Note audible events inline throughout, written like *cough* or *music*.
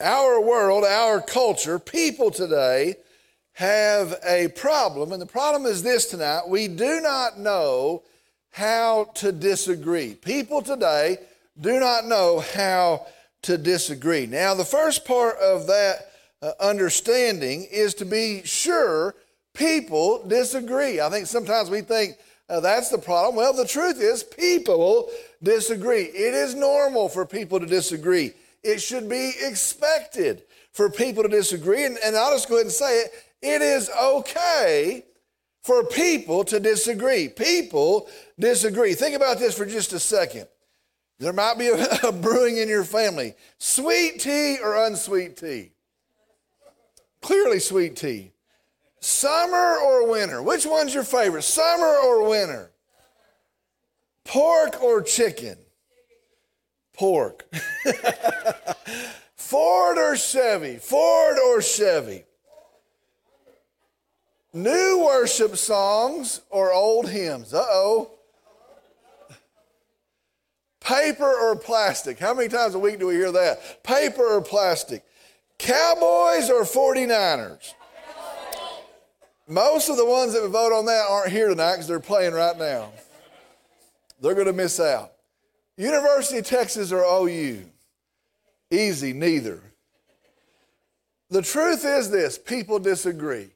our world, our culture, people today have a problem. And the problem is this tonight we do not know how to disagree. People today do not know how to disagree. Now, the first part of that uh, understanding is to be sure people disagree. I think sometimes we think uh, that's the problem. Well, the truth is, people disagree. It is normal for people to disagree. It should be expected for people to disagree. And, and I'll just go ahead and say it it is okay for people to disagree. People disagree. Think about this for just a second. There might be a, *laughs* a brewing in your family sweet tea or unsweet tea? Clearly, sweet tea. Summer or winter? Which one's your favorite, summer or winter? Pork or chicken? Pork. *laughs* Ford or Chevy? Ford or Chevy? New worship songs or old hymns? Uh oh. Paper or plastic? How many times a week do we hear that? Paper or plastic? Cowboys or 49ers? Most of the ones that would vote on that aren't here tonight because they're playing right now. They're going to miss out. University of Texas or OU? Easy, neither. The truth is this people disagree.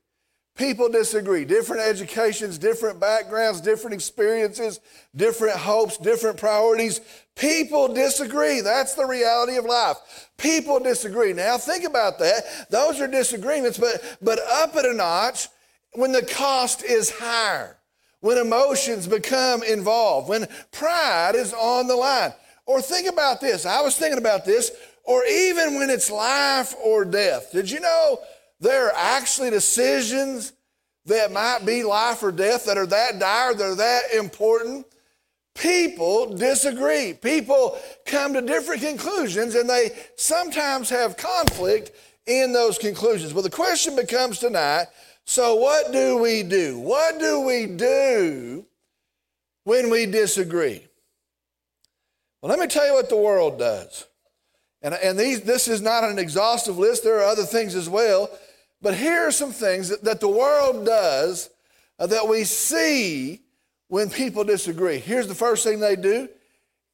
People disagree. Different educations, different backgrounds, different experiences, different hopes, different priorities. People disagree. That's the reality of life. People disagree. Now think about that. Those are disagreements, but, but up at a notch when the cost is higher, when emotions become involved, when pride is on the line. Or think about this. I was thinking about this. Or even when it's life or death. Did you know there are actually decisions that might be life or death that are that dire, that are that important. People disagree. People come to different conclusions and they sometimes have conflict in those conclusions. But the question becomes tonight so, what do we do? What do we do when we disagree? Well, let me tell you what the world does. And, and these, this is not an exhaustive list, there are other things as well. But here are some things that, that the world does uh, that we see when people disagree. Here's the first thing they do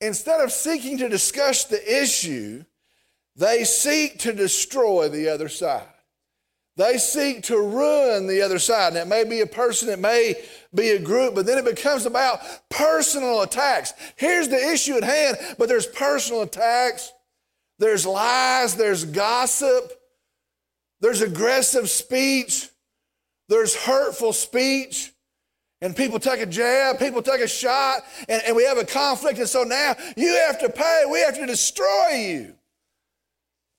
instead of seeking to discuss the issue, they seek to destroy the other side. They seek to ruin the other side. And it may be a person, it may be a group, but then it becomes about personal attacks. Here's the issue at hand, but there's personal attacks, there's lies, there's gossip, there's aggressive speech, there's hurtful speech, and people take a jab, people take a shot, and, and we have a conflict, and so now you have to pay, we have to destroy you.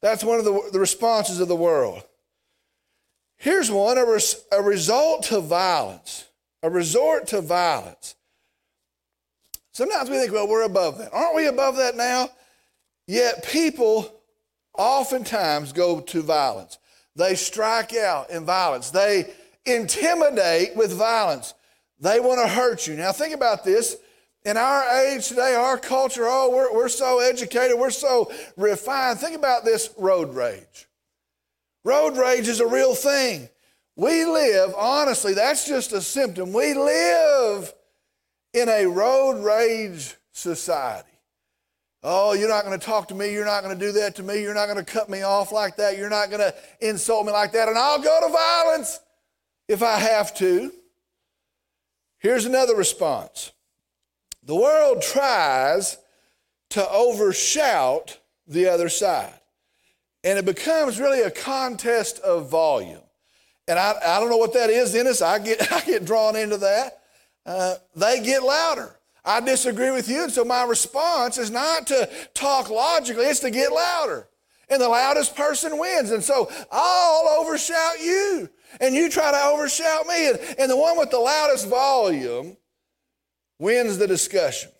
That's one of the, the responses of the world. Here's one a, res, a result to violence, a resort to violence. Sometimes we think, well, we're above that. Aren't we above that now? Yet people oftentimes go to violence. They strike out in violence. They intimidate with violence. They want to hurt you. Now, think about this. In our age today, our culture, oh, we're, we're so educated, we're so refined. Think about this road rage. Road rage is a real thing. We live, honestly, that's just a symptom. We live in a road rage society. Oh, you're not going to talk to me. You're not going to do that to me. You're not going to cut me off like that. You're not going to insult me like that. And I'll go to violence if I have to. Here's another response the world tries to overshout the other side. And it becomes really a contest of volume. And I, I don't know what that is in us. I get, *laughs* I get drawn into that. Uh, they get louder. I disagree with you, and so my response is not to talk logically, it's to get louder. And the loudest person wins. And so I'll overshout you, and you try to overshout me. And, and the one with the loudest volume wins the discussion.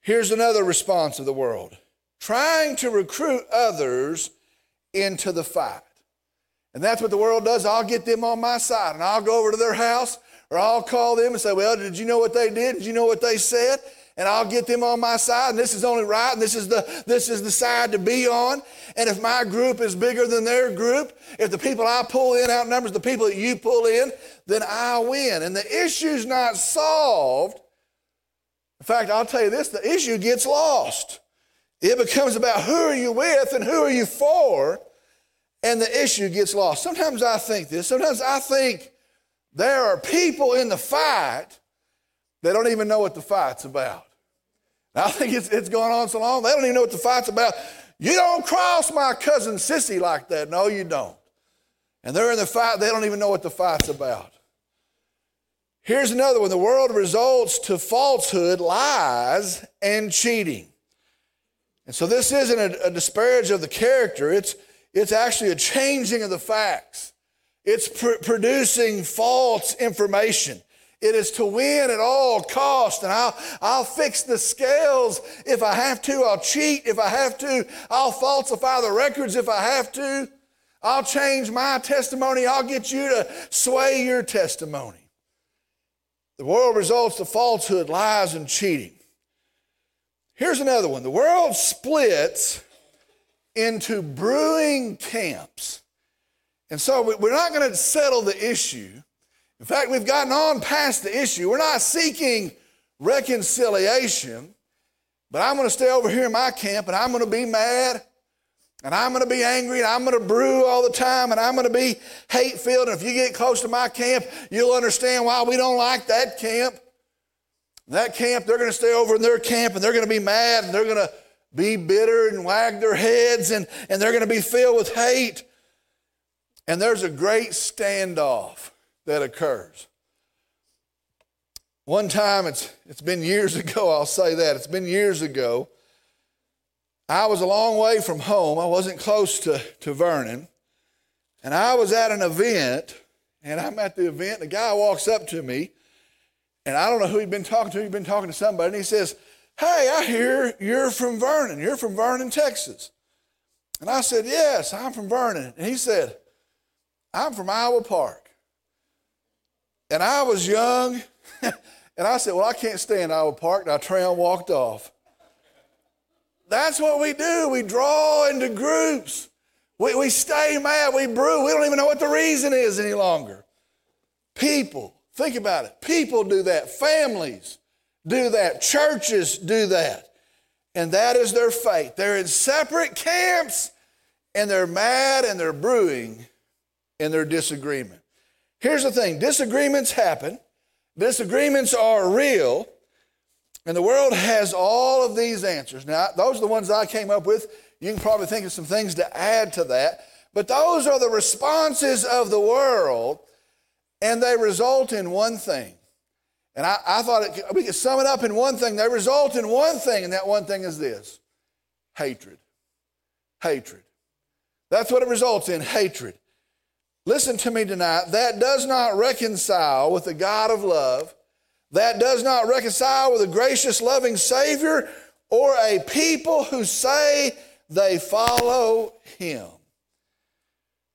Here's another response of the world trying to recruit others into the fight. And that's what the world does. I'll get them on my side, and I'll go over to their house or I'll call them and say, Well, did you know what they did? Did you know what they said? and I'll get them on my side, and this is only right, and this is the this is the side to be on. And if my group is bigger than their group, if the people I pull in outnumbers the people that you pull in, then I win. And the issue's not solved. In fact, I'll tell you this: the issue gets lost. It becomes about who are you with and who are you for, and the issue gets lost. Sometimes I think this. Sometimes I think there are people in the fight they don't even know what the fight's about. I think it's, it's going on so long, they don't even know what the fight's about. You don't cross my cousin Sissy like that. No, you don't. And they're in the fight, they don't even know what the fight's about. Here's another one the world results to falsehood, lies, and cheating. And so this isn't a, a disparage of the character, it's, it's actually a changing of the facts. It's pr- producing false information. It is to win at all cost. And I'll, I'll fix the scales if I have to. I'll cheat if I have to. I'll falsify the records if I have to. I'll change my testimony. I'll get you to sway your testimony. The world results to falsehood, lies, and cheating. Here's another one. The world splits into brewing camps. And so we're not going to settle the issue in fact, we've gotten on past the issue. We're not seeking reconciliation, but I'm going to stay over here in my camp and I'm going to be mad and I'm going to be angry and I'm going to brew all the time and I'm going to be hate filled. And if you get close to my camp, you'll understand why we don't like that camp. That camp, they're going to stay over in their camp and they're going to be mad and they're going to be bitter and wag their heads and, and they're going to be filled with hate. And there's a great standoff that occurs. One time, it's, it's been years *laughs* ago, I'll say that. It's been years ago. I was a long way from home. I wasn't close to, to Vernon. And I was at an event, and I'm at the event. A guy walks up to me, and I don't know who he'd been talking to. He'd been talking to somebody, and he says, Hey, I hear you're from Vernon. You're from Vernon, Texas. And I said, Yes, I'm from Vernon. And he said, I'm from Iowa Park. And I was young, *laughs* and I said, Well, I can't stay in Iowa Park. And I and walked off. That's what we do. We draw into groups. We, we stay mad. We brew. We don't even know what the reason is any longer. People, think about it. People do that. Families do that. Churches do that. And that is their fate. They're in separate camps and they're mad and they're brewing in their disagreement. Here's the thing disagreements happen, disagreements are real, and the world has all of these answers. Now, those are the ones I came up with. You can probably think of some things to add to that, but those are the responses of the world, and they result in one thing. And I, I thought it, we could sum it up in one thing. They result in one thing, and that one thing is this hatred. Hatred. That's what it results in hatred. Listen to me tonight. That does not reconcile with the God of love. That does not reconcile with a gracious, loving Savior or a people who say they follow Him.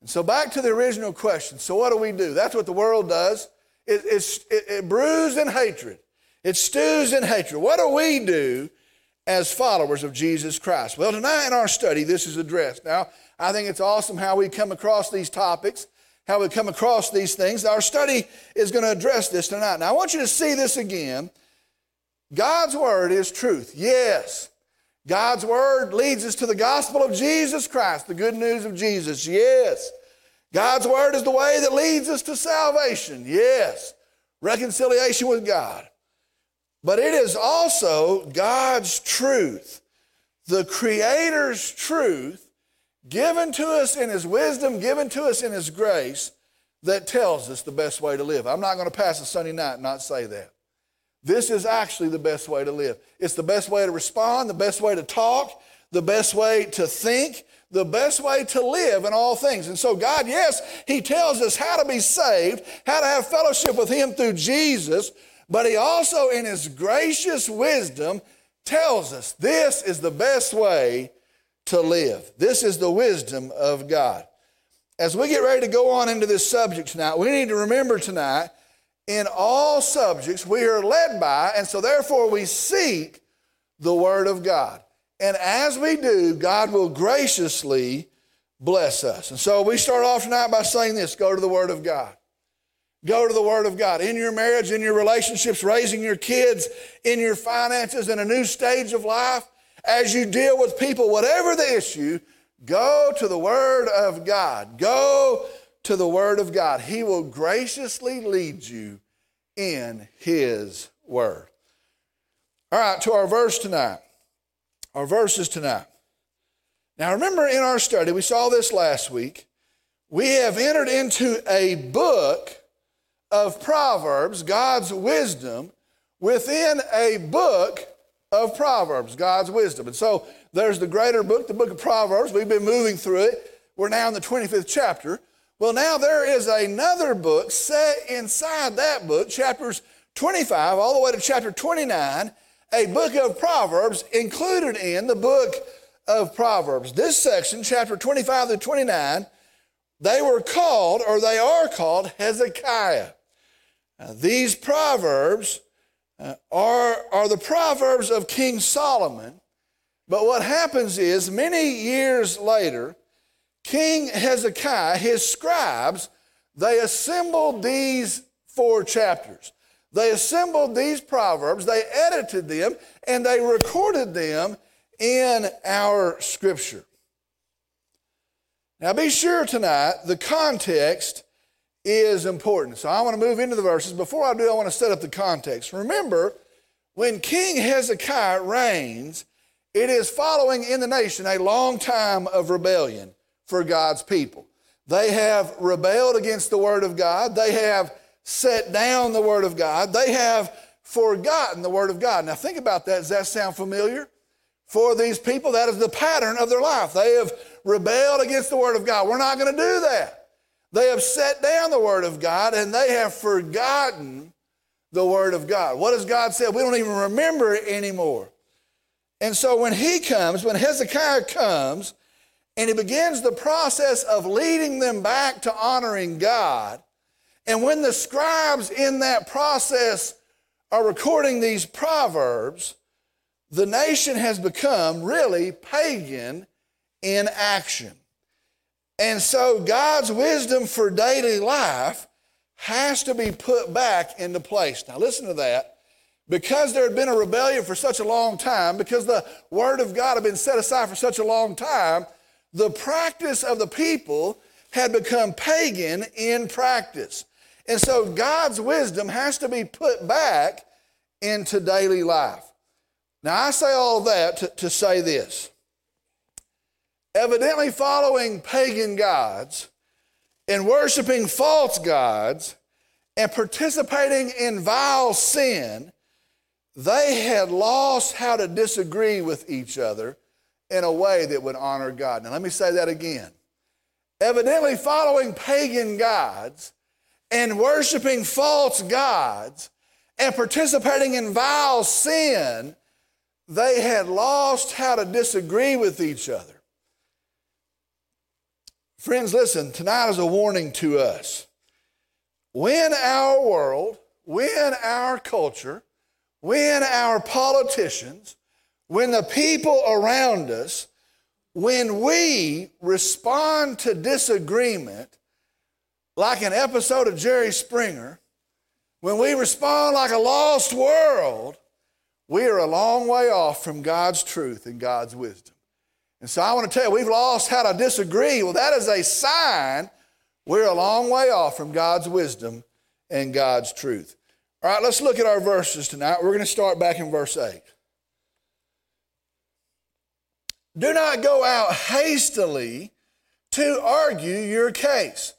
And so, back to the original question. So, what do we do? That's what the world does. It, it, it brews in hatred, it stews in hatred. What do we do as followers of Jesus Christ? Well, tonight in our study, this is addressed. Now, I think it's awesome how we come across these topics how we come across these things. Our study is going to address this tonight. Now, I want you to see this again. God's word is truth. Yes. God's word leads us to the gospel of Jesus Christ, the good news of Jesus. Yes. God's word is the way that leads us to salvation. Yes. Reconciliation with God. But it is also God's truth, the Creator's truth given to us in His wisdom, given to us in His grace, that tells us the best way to live. I'm not going to pass a Sunday night and not say that. This is actually the best way to live. It's the best way to respond, the best way to talk, the best way to think, the best way to live in all things. And so, God, yes, He tells us how to be saved, how to have fellowship with Him through Jesus, but He also, in His gracious wisdom, tells us this is the best way to live. This is the wisdom of God. As we get ready to go on into this subject tonight, we need to remember tonight in all subjects we are led by, and so therefore we seek the Word of God. And as we do, God will graciously bless us. And so we start off tonight by saying this go to the Word of God. Go to the Word of God. In your marriage, in your relationships, raising your kids, in your finances, in a new stage of life, as you deal with people, whatever the issue, go to the Word of God. Go to the Word of God. He will graciously lead you in His Word. All right, to our verse tonight, our verses tonight. Now, remember in our study, we saw this last week. We have entered into a book of Proverbs, God's wisdom, within a book of Proverbs, God's wisdom. And so there's the greater book, the book of Proverbs. We've been moving through it. We're now in the 25th chapter. Well, now there is another book set inside that book, chapters 25 all the way to chapter 29, a book of Proverbs included in the book of Proverbs. This section, chapter 25 to 29, they were called, or they are called, Hezekiah. Uh, these proverbs uh, are, are the proverbs of King Solomon. But what happens is, many years later, King Hezekiah, his scribes, they assembled these four chapters. They assembled these proverbs, they edited them, and they recorded them in our scripture. Now, be sure tonight the context is important. So I want to move into the verses. Before I do, I want to set up the context. Remember, when King Hezekiah reigns, it is following in the nation a long time of rebellion for God's people. They have rebelled against the Word of God. They have set down the Word of God. They have forgotten the Word of God. Now, think about that. Does that sound familiar? For these people, that is the pattern of their life. They have rebelled against the Word of God. We're not going to do that. They have set down the Word of God and they have forgotten the Word of God. What has God said? We don't even remember it anymore. And so when he comes, when Hezekiah comes, and he begins the process of leading them back to honoring God, and when the scribes in that process are recording these proverbs, the nation has become really pagan in action. And so God's wisdom for daily life has to be put back into place. Now, listen to that. Because there had been a rebellion for such a long time, because the Word of God had been set aside for such a long time, the practice of the people had become pagan in practice. And so God's wisdom has to be put back into daily life. Now, I say all that to, to say this evidently following pagan gods and worshiping false gods and participating in vile sin, they had lost how to disagree with each other in a way that would honor God. Now, let me say that again. Evidently, following pagan gods and worshiping false gods and participating in vile sin, they had lost how to disagree with each other. Friends, listen, tonight is a warning to us. When our world, when our culture, when our politicians, when the people around us, when we respond to disagreement like an episode of Jerry Springer, when we respond like a lost world, we are a long way off from God's truth and God's wisdom. And so I want to tell you, we've lost how to disagree. Well, that is a sign we're a long way off from God's wisdom and God's truth. All right, let's look at our verses tonight. We're going to start back in verse 8. Do not go out hastily to argue your case.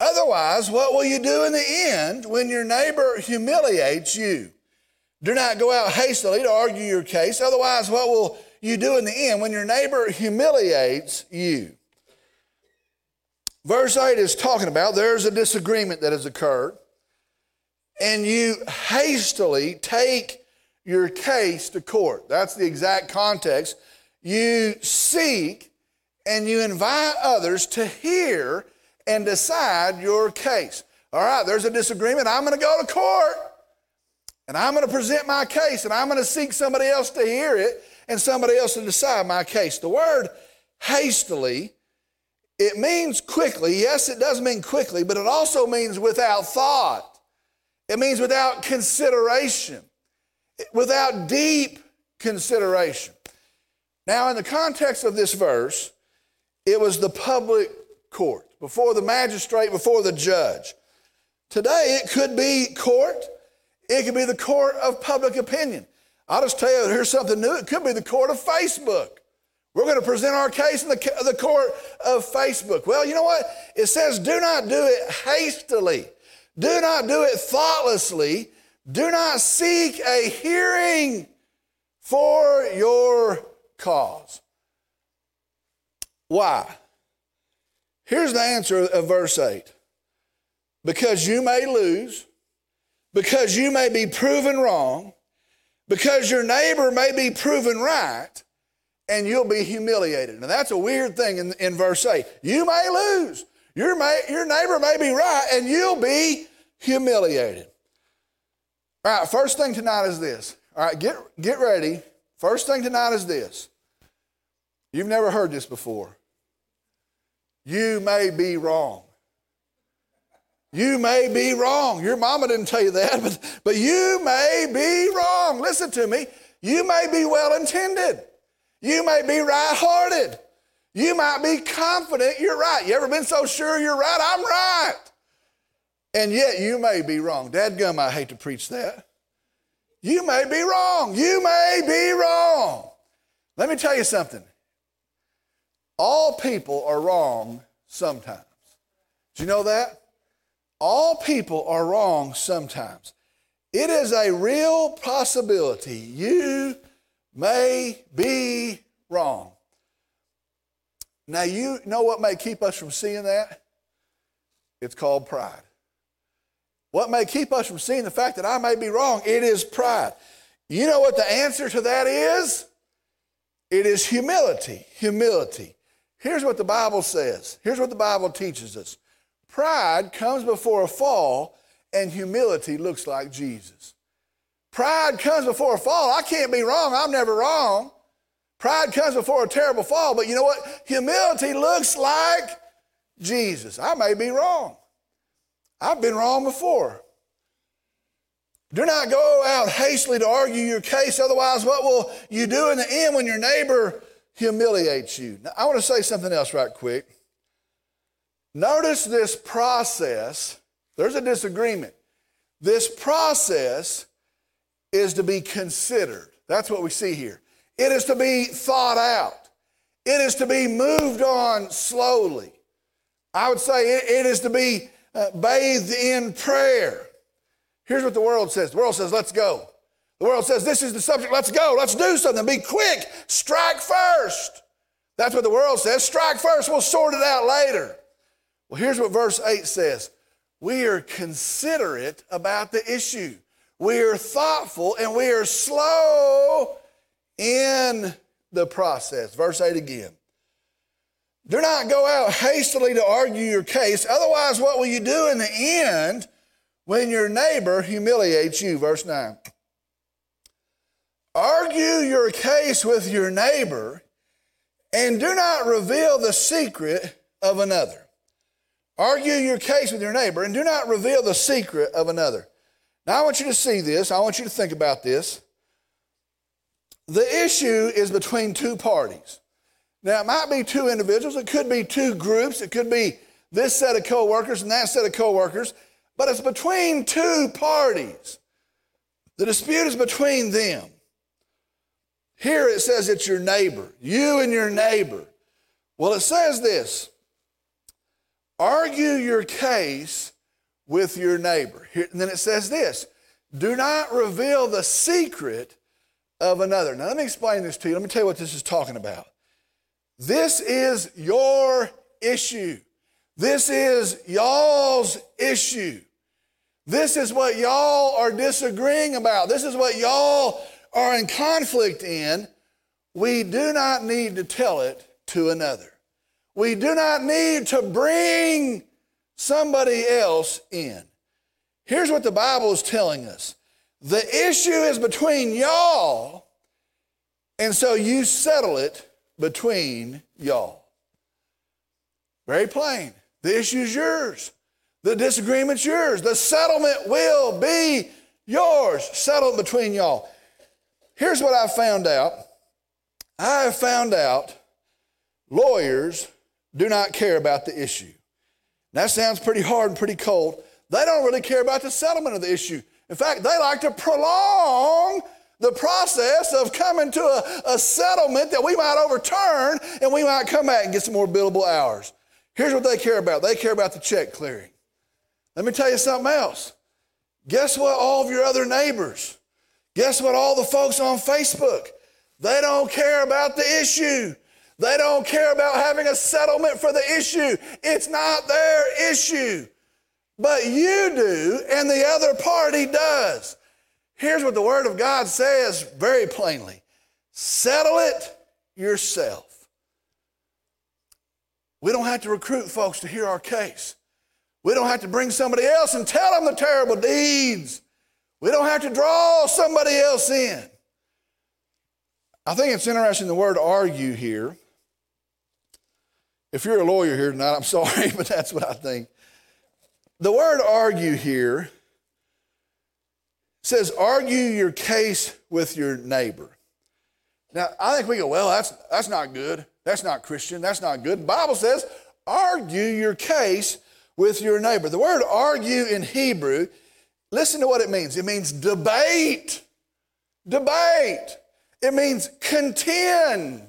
Otherwise, what will you do in the end when your neighbor humiliates you? Do not go out hastily to argue your case. Otherwise, what will you do in the end when your neighbor humiliates you. Verse 8 is talking about there's a disagreement that has occurred, and you hastily take your case to court. That's the exact context. You seek and you invite others to hear and decide your case. All right, there's a disagreement. I'm going to go to court and I'm going to present my case and I'm going to seek somebody else to hear it and somebody else to decide my case. The word hastily, it means quickly. Yes, it does mean quickly, but it also means without thought. It means without consideration, without deep consideration. Now, in the context of this verse, it was the public court, before the magistrate, before the judge. Today, it could be court, it could be the court of public opinion. I'll just tell you, here's something new. It could be the court of Facebook. We're going to present our case in the, the court of Facebook. Well, you know what? It says, do not do it hastily. Do not do it thoughtlessly. Do not seek a hearing for your cause. Why? Here's the answer of verse 8 because you may lose, because you may be proven wrong, because your neighbor may be proven right, and you'll be humiliated. Now, that's a weird thing in, in verse 8. You may lose. Your, may, your neighbor may be right, and you'll be humiliated. All right, first thing tonight is this. All right, get, get ready. First thing tonight is this. You've never heard this before. You may be wrong. You may be wrong. Your mama didn't tell you that, *laughs* but, but you may be wrong. Listen to me. You may be well intended. You may be right hearted. You might be confident you're right. You ever been so sure you're right? I'm right. And yet you may be wrong. Dadgum, I hate to preach that. You may be wrong. You may be wrong. Let me tell you something. All people are wrong sometimes. Do you know that? All people are wrong sometimes. It is a real possibility you may be wrong. Now, you know what may keep us from seeing that? It's called pride. What may keep us from seeing the fact that I may be wrong? It is pride. You know what the answer to that is? It is humility. Humility. Here's what the Bible says. Here's what the Bible teaches us. Pride comes before a fall, and humility looks like Jesus. Pride comes before a fall. I can't be wrong. I'm never wrong. Pride comes before a terrible fall, but you know what? Humility looks like Jesus. I may be wrong. I've been wrong before. Do not go out hastily to argue your case, otherwise, what will you do in the end when your neighbor humiliates you? Now, I want to say something else right quick. Notice this process. There's a disagreement. This process is to be considered. That's what we see here. It is to be thought out. It is to be moved on slowly. I would say it, it is to be uh, bathed in prayer. Here's what the world says the world says, let's go. The world says, this is the subject, let's go, let's do something, be quick, strike first. That's what the world says. Strike first, we'll sort it out later. Well, here's what verse 8 says We are considerate about the issue, we are thoughtful, and we are slow in the process. Verse 8 again. Do not go out hastily to argue your case. Otherwise, what will you do in the end when your neighbor humiliates you? Verse 9. Argue your case with your neighbor and do not reveal the secret of another. Argue your case with your neighbor and do not reveal the secret of another. Now, I want you to see this. I want you to think about this. The issue is between two parties. Now, it might be two individuals, it could be two groups, it could be this set of coworkers and that set of coworkers, but it's between two parties. The dispute is between them. Here it says it's your neighbor, you and your neighbor. Well, it says this argue your case with your neighbor. Here, and then it says this do not reveal the secret of another. Now, let me explain this to you. Let me tell you what this is talking about. This is your issue. This is y'all's issue. This is what y'all are disagreeing about. This is what y'all are in conflict in. We do not need to tell it to another. We do not need to bring somebody else in. Here's what the Bible is telling us the issue is between y'all, and so you settle it between y'all. Very plain. The issue is yours. The disagreement's yours. The settlement will be yours. Settled between y'all. Here's what I found out. I have found out lawyers do not care about the issue. That sounds pretty hard and pretty cold. They don't really care about the settlement of the issue. In fact, they like to prolong the process of coming to a, a, settlement that we might overturn and we might come back and get some more billable hours. Here's what they care about they care about the check clearing. Let me tell you something else. Guess what, all of your other neighbors? Guess what, all the folks on Facebook? They don't care about the issue. They don't care about having a settlement for the issue. It's not their issue. But you do, and the other party does. Here's what the Word of God says very plainly settle it yourself. We don't have to recruit folks to hear our case. We don't have to bring somebody else and tell them the terrible deeds. We don't have to draw somebody else in. I think it's interesting the word argue here. If you're a lawyer here tonight, I'm *laughs* sorry, but that's what I think. The word argue here says argue your case with your neighbor. Now, I think we go, well, that's, that's not good. That's not Christian. That's not good. The Bible says, argue your case with your neighbor. The word argue in Hebrew, listen to what it means. It means debate. Debate. It means contend.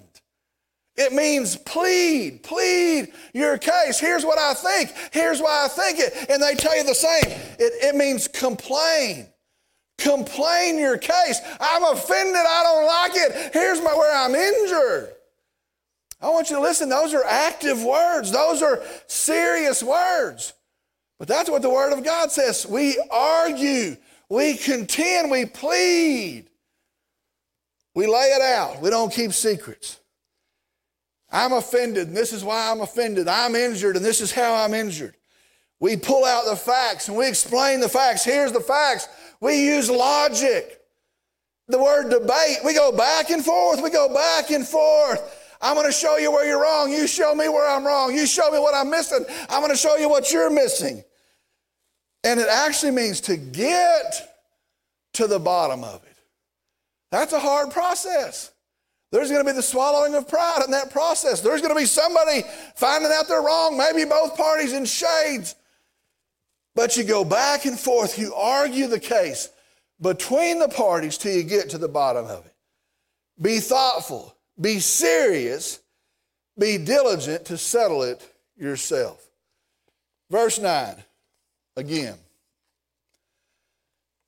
It means plead, plead your case. Here's what I think. Here's why I think it. And they tell you the same. It, it means complain. Complain your case. I'm offended. I don't like it. Here's my, where I'm injured. I want you to listen. Those are active words, those are serious words. But that's what the Word of God says. We argue, we contend, we plead, we lay it out, we don't keep secrets. I'm offended, and this is why I'm offended. I'm injured, and this is how I'm injured. We pull out the facts and we explain the facts. Here's the facts. We use logic. The word debate, we go back and forth, we go back and forth. I'm going to show you where you're wrong. You show me where I'm wrong. You show me what I'm missing. I'm going to show you what you're missing. And it actually means to get to the bottom of it. That's a hard process. There's going to be the swallowing of pride in that process. There's going to be somebody finding out they're wrong, maybe both parties in shades. But you go back and forth, you argue the case between the parties till you get to the bottom of it. Be thoughtful. Be serious, be diligent to settle it yourself. Verse 9, again.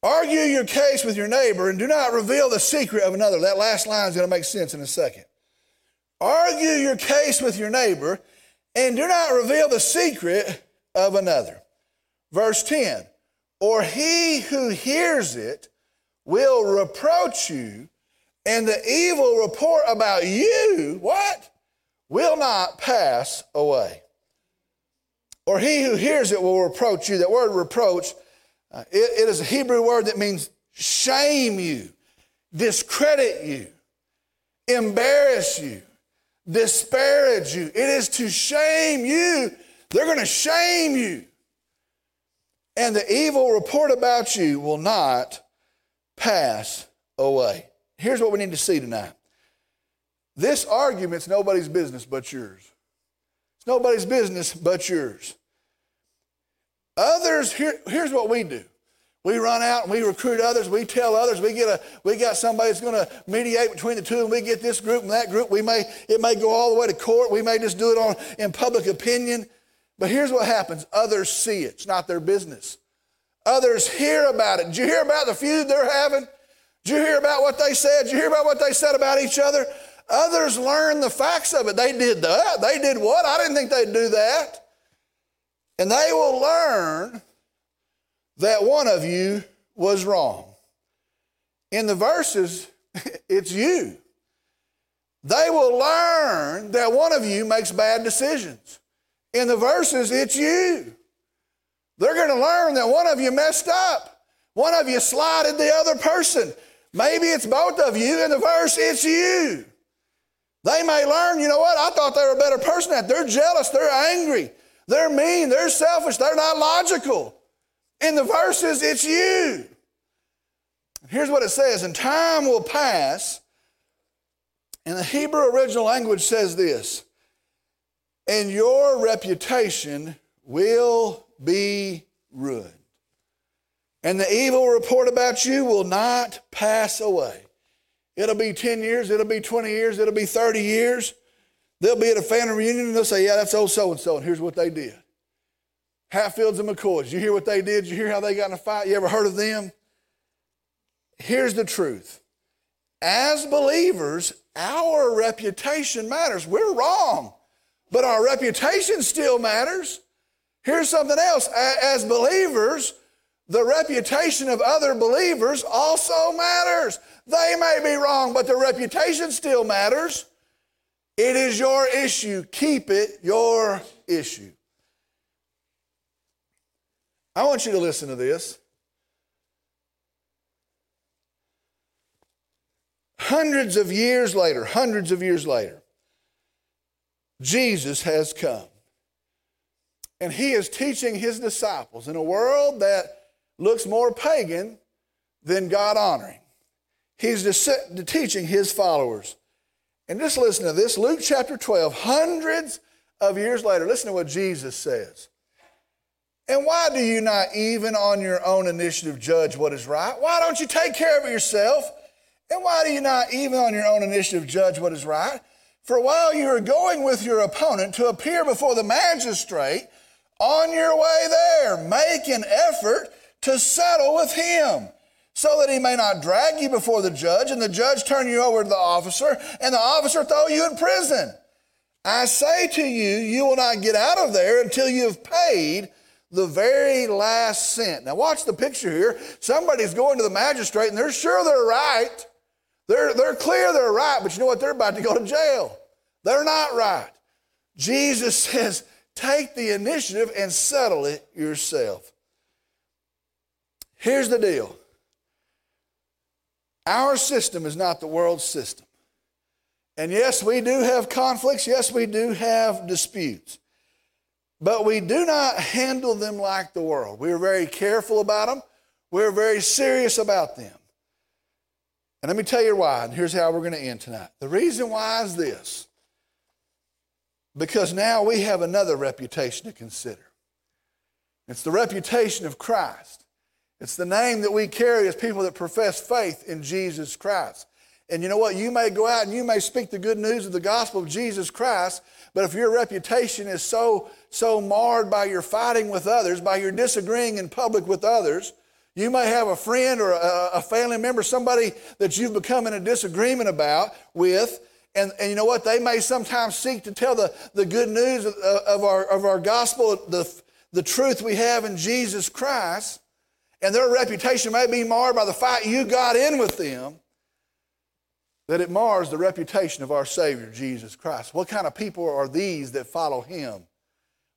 Argue your case with your neighbor and do not reveal the secret of another. That last line is going to make sense in a second. Argue your case with your neighbor and do not reveal the secret of another. Verse 10 Or he who hears it will reproach you and the evil report about you, what? Will not pass away. Or he who hears it will reproach you. That word reproach, uh, it, it is a Hebrew word that means shame you, discredit you, embarrass you, disparage you. It is to shame you. They're going to shame you. And the evil report about you will not pass away here's what we need to see tonight this argument's nobody's business but yours. It's nobody's business but yours. Others, here, here's what we do. We run out and we recruit others. We tell others we get a we got somebody that's going to mediate between the two, and we get this group and that group. We may it may go all the way to court. We may just do it on in public opinion. But here's what happens: others see it. It's not their business. Others hear about it. Did you hear about the feud they're having? Did you hear about what they said? Did you hear about what they said about each other? Others learn the facts of it. They did that. They did what? I didn't think they'd do that. And they will learn that one of you was wrong. In the verses, *laughs* it's you. They will learn that one of you makes bad decisions. In the verses, it's you. They're going to learn that one of you messed up. One of you slighted the other person. Maybe it's both of you. In the verse, it's you. They may learn, you know what? I thought they were a better person that. They're jealous. They're angry. They're mean. They're selfish. They're not logical. In the verses, it's you. Here's what it says And time will pass. And the Hebrew original language says this And your reputation will be ruined. And the evil report about you will not pass away. It'll be 10 years, it'll be 20 years, it'll be 30 years. They'll be at a family reunion and they'll say, Yeah, that's old so and so, and here's what they did. Hatfields and McCoys. You hear what they did? You hear how they got in a fight? You ever heard of them? Here's the truth. As believers, our reputation matters. We're wrong, but our reputation still matters. Here's something else. As believers, the reputation of other believers also matters. They may be wrong, but the reputation still matters. It is your issue. Keep it your issue. I want you to listen to this. Hundreds of years later, hundreds of years later, Jesus has come. And he is teaching his disciples in a world that looks more pagan than God honoring. He's teaching his followers. And just listen to this Luke chapter 12, hundreds of years later, listen to what Jesus says. And why do you not even on your own initiative judge what is right? Why don't you take care of yourself? And why do you not even on your own initiative judge what is right? For while you are going with your opponent to appear before the magistrate, on your way there, make an effort to settle with him so that he may not drag you before the judge and the judge turn you over to the officer and the officer throw you in prison. I say to you, you will not get out of there until you have paid the very last cent. Now, watch the picture here. Somebody's going to the magistrate and they're sure they're right. They're, they're clear they're right, but you know what? They're about to go to jail. They're not right. Jesus *laughs* says, take the initiative and settle it yourself. Here's the deal our system is not the world's system. And yes, we do have conflicts. Yes, we do have disputes. But we do not handle them like the world. We're very careful about them. We're very serious about them. And let me tell you why, and here's how we're going to end tonight. The reason why is this because now we have another reputation to consider. It's the reputation of Christ. It's the name that we carry as people that profess faith in Jesus Christ. And you know what? You may go out and you may speak the good news of the gospel of Jesus Christ, but if your reputation is so, so marred by your fighting with others, by your disagreeing in public with others, you may have a friend or a, a family member, somebody that you've become in a disagreement about with, and, and you know what? They may sometimes seek to tell the, the good news of, of, our, of our gospel, the, the truth we have in Jesus Christ, and their reputation may be marred by the fight you got in with them, that it mars the reputation of our Savior, Jesus Christ. What kind of people are these that follow Him?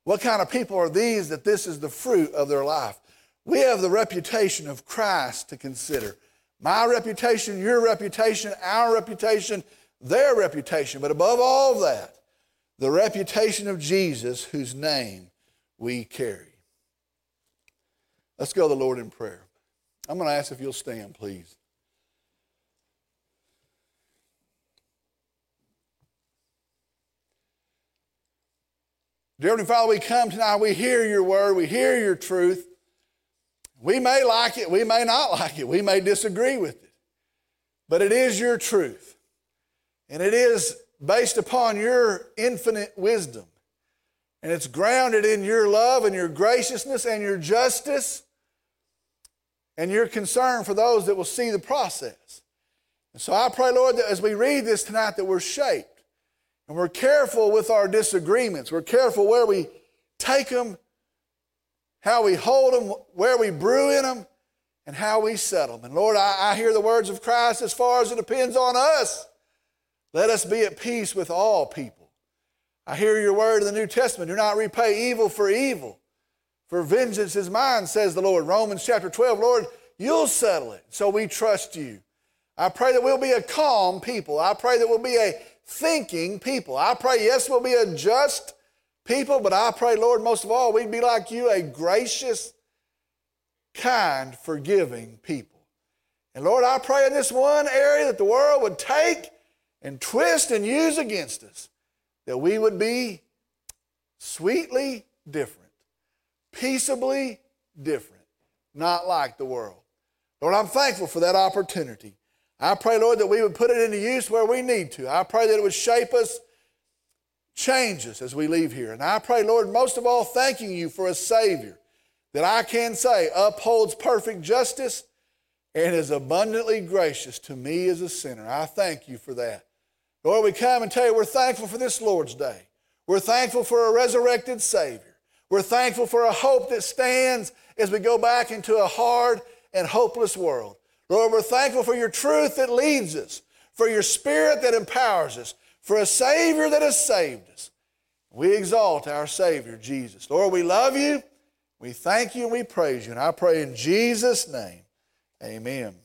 What kind of people are these that this is the fruit of their life? We have the reputation of Christ to consider. My reputation, your reputation, our reputation, their reputation. But above all that, the reputation of Jesus, whose name we carry. Let's go to the Lord in prayer. I'm going to ask if you'll stand, please. Dear Heavenly Father, we come tonight, we hear your word, we hear your truth. We may like it, we may not like it, we may disagree with it, but it is your truth. And it is based upon your infinite wisdom. And it's grounded in your love and your graciousness and your justice and your concern for those that will see the process. And so I pray, Lord, that as we read this tonight, that we're shaped and we're careful with our disagreements. We're careful where we take them, how we hold them, where we brew in them, and how we settle them. And Lord, I, I hear the words of Christ as far as it depends on us. Let us be at peace with all people. I hear your word in the New Testament do not repay evil for evil For vengeance is mine, says the Lord. Romans chapter 12, Lord, you'll settle it. So we trust you. I pray that we'll be a calm people. I pray that we'll be a thinking people. I pray, yes, we'll be a just people, but I pray, Lord, most of all, we'd be like you, a gracious, kind, forgiving people. And Lord, I pray in this one area that the world would take and twist and use against us, that we would be sweetly different peaceably different, not like the world. Lord, I'm thankful for that opportunity. I pray, Lord, that we would put it into use where we need to. I pray that it would shape us, change us as we leave here. And I pray, Lord, most of all, thanking you for a Savior that I can say upholds perfect justice and is abundantly gracious to me as a sinner. I thank you for that. Lord, we come and tell you we're thankful for this Lord's Day. We're thankful for a resurrected Savior. We're thankful for a hope that stands as we go back into a hard and hopeless world. Lord, we're thankful for your truth that leads us, for your spirit that empowers us, for a Savior that has saved us. We exalt our Savior, Jesus. Lord, we love you, we thank you, and we praise you. And I pray in Jesus' name, amen.